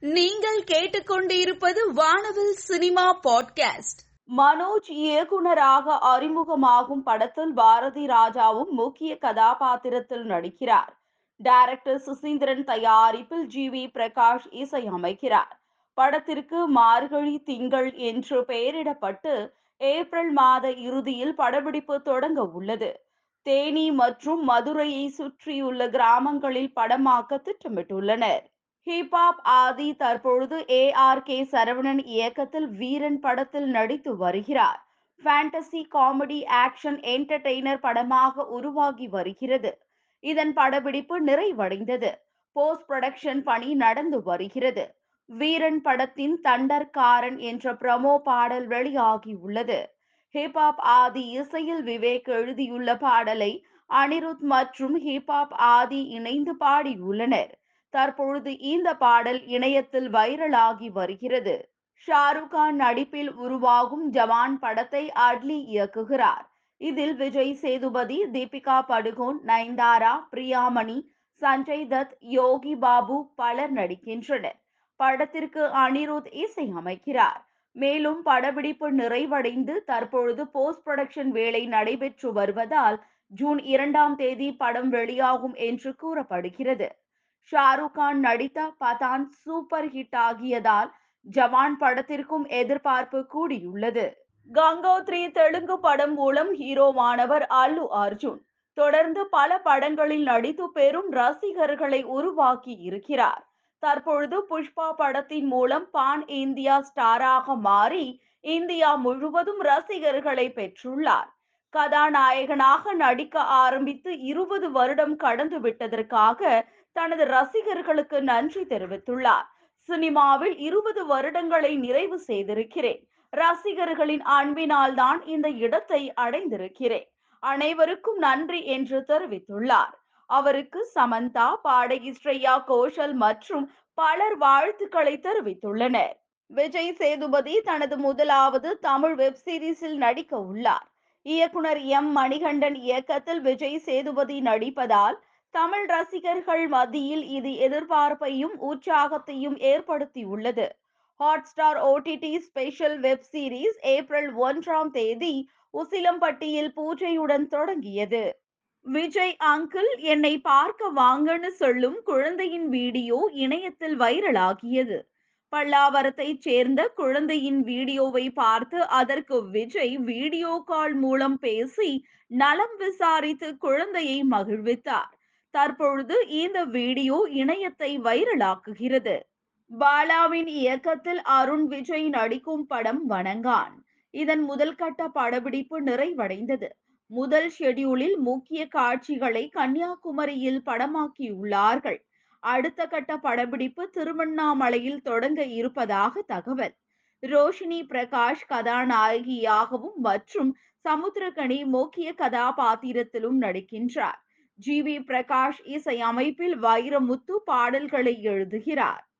நீங்கள் கேட்டுக்கொண்டிருப்பது வானவில் சினிமா பாட்காஸ்ட். மனோஜ் இயக்குனராக அறிமுகமாகும் படத்தில் பாரதி ராஜாவும் முக்கிய கதாபாத்திரத்தில் நடிக்கிறார். டைரக்டர் சுசீந்திரன் தயாரிப்பில் ஜி வி பிரகாஷ் இசையமைக்கிறார் படத்திற்கு மார்கழி திங்கள் என்று பெயரிடப்பட்டு ஏப்ரல் மாத இறுதியில் படப்பிடிப்பு தொடங்க உள்ளது. தேனி மற்றும் மதுரையை சுற்றியுள்ள கிராமங்களில் படமாக்க திட்டமிட்டுள்ளனர். ஹிப்ஹாப் ஆதி தற்பொழுது ஏ ஆர் கே சரவணன் இயக்கத்தில் வீரன் படத்தில் நடித்து வருகிறார். ஃபேண்டசி காமெடி ஆக்ஷன் என்டர்டெய்னர் படமாக உருவாகி வருகிறது. இதன் படப்பிடிப்பு நிறைவடைந்தது. போஸ்ட் ப்ரொடக்ஷன் பணி நடந்து வருகிறது. வீரன் படத்தின் தண்டர்காரன் என்ற ப்ரமோ பாடல் வெளியாகி உள்ளது. ஹிப்ஹாப் ஆதி இசையில் விவேக் எழுதியுள்ள பாடலை அனிருத் மற்றும் ஹிப்ஹாப் ஆதி இணைந்து பாடியுள்ளனர். தற்பொழுது இந்த பாடல் இணையத்தில் வைரலாகி வருகிறது. ஷாருக் கான் நடிப்பில் உருவாகும் ஜவான் படத்தை அட்லி இயக்குகிறார். இதில் விஜய் சேதுபதி தீபிகா படுகோன் நயன்தாரா பிரியாமணி சஞ்சய் தத் யோகி பாபு பலர் நடிக்கின்றனர். படத்திற்கு அனிருத் இசை அமைக்கிறார் மேலும் படப்பிடிப்பு நிறைவடைந்து தற்பொழுது போஸ்ட் ப்ரொடக்ஷன் வேலை நடைபெற்று வருவதால் ஜூன் இரண்டாம் தேதி படம் வெளியாகும் என்று கூறப்படுகிறது. ஷாருக் கான் நடித்த பதான் சூப்பர் ஹிட் ஆகியதால் ஜவான் படத்திற்கும் எதிர்பார்ப்பு கூடியுள்ளது. கங்கோத்ரி தெலுங்கு படம் மூலம் ஹீரோவானவர் அல்லு அர்ஜுன் தொடர்ந்து பல படங்களில் நடித்து பெரும் ரசிகர்களை உருவாக்கி இருக்கிறார். தற்பொழுது புஷ்பா படத்தின் மூலம் பான் இந்தியா ஸ்டாராக மாறி இந்தியா முழுவதும் ரசிகர்களை பெற்றுள்ளார். கதாநாயகனாக நடிக்க ஆரம்பித்து இருபது வருடம் கடந்து விட்டதற்காக தனது ரசிகர்களுக்கு நன்றி தெரிவித்துள்ளார். சினிமாவில் இருபது வருடங்களை நிறைவு செய்திருக்கிறேன். ரசிகர்களின் அன்பினால் தான் இந்த இடத்தை அடைந்திருக்கிறேன். அனைவருக்கும் நன்றி என்று தெரிவித்துள்ளார். அவருக்கு சமந்தா பாடகி ஸ்ரேயா கோஷல் மற்றும் பலர் வாழ்த்துக்களை தெரிவித்துள்ளனர். விஜய் சேதுபதி தனது முதலாவது தமிழ் வெப் சீரிஸில் நடிக்க உள்ளார். இயக்குனர் எம் மணிகண்டன் இயக்கத்தில் விஜய் சேதுபதி நடிப்பதால் தமிழ் ரசிகர்கள் மத்தியில் இது எதிர்பார்ப்பையும் உற்சாகத்தையும் ஏற்படுத்தியுள்ளது. Hotstar OTT special web series April ஒன்றாம் தேதி உசிலம்பட்டியில் பூஜையுடன் தொடங்கியது. விஜய் அங்கிள் என்னை பார்க்க வாங்கன்னு சொல்லும் குழந்தையின் வீடியோ இணையத்தில் வைரலாகியது. பல்லாவரத்தைச் சேர்ந்த குழந்தையின் வீடியோவை பார்த்து அதற்கு விஜய் வீடியோ கால் மூலம் பேசி நலம் விசாரித்து குழந்தையை மகிழ்வித்தார். தற்பொழுது இந்த வீடியோ இணையத்தை வைரலாக்குகிறது. பாலாவின் இயக்கத்தில் அருண் விஜய் நடிக்கும் படம் வணங்கான். இதன் முதல் கட்ட படப்பிடிப்பு நிறைவடைந்தது. முதல் ஷெட்யூலில் முக்கிய காட்சிகளை கன்னியாகுமரியில் படமாக்கியுள்ளார்கள். அடுத்த கட்ட படப்பிடிப்பு திருவண்ணாமலையில் தொடங்க இருப்பதாக தகவல். ரோஷினி பிரகாஷ் கதாநாயகியாகவும் மற்றும் சமுத்திரகனி முக்கிய கதாபாத்திரத்திலும் நடிக்கின்றார். ஜி வி பிரகாஷ் இசை அமைப்பில் வைரமுத்து பாடல்களை எழுதுகிறார்.